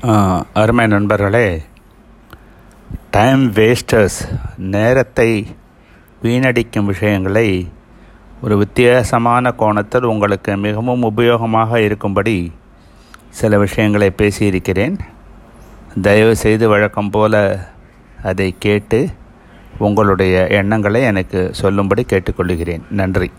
அருமை நண்பர்களே time wasters நேரத்தை வீணடிக்கும் விஷயங்களை ஒரு வித்தியாசமான கோணத்தில் உங்களுக்கு மிகவும் உபயோகமாக இருக்கும்படி சில விஷயங்களை பேசியிருக்கிறேன். தயவு செய்து வழக்கம் போல அதை கேட்டு உங்களுடைய எண்ணங்களை எனக்கு சொல்லும்படி கேட்டுக்கொள்கிறேன். நன்றி.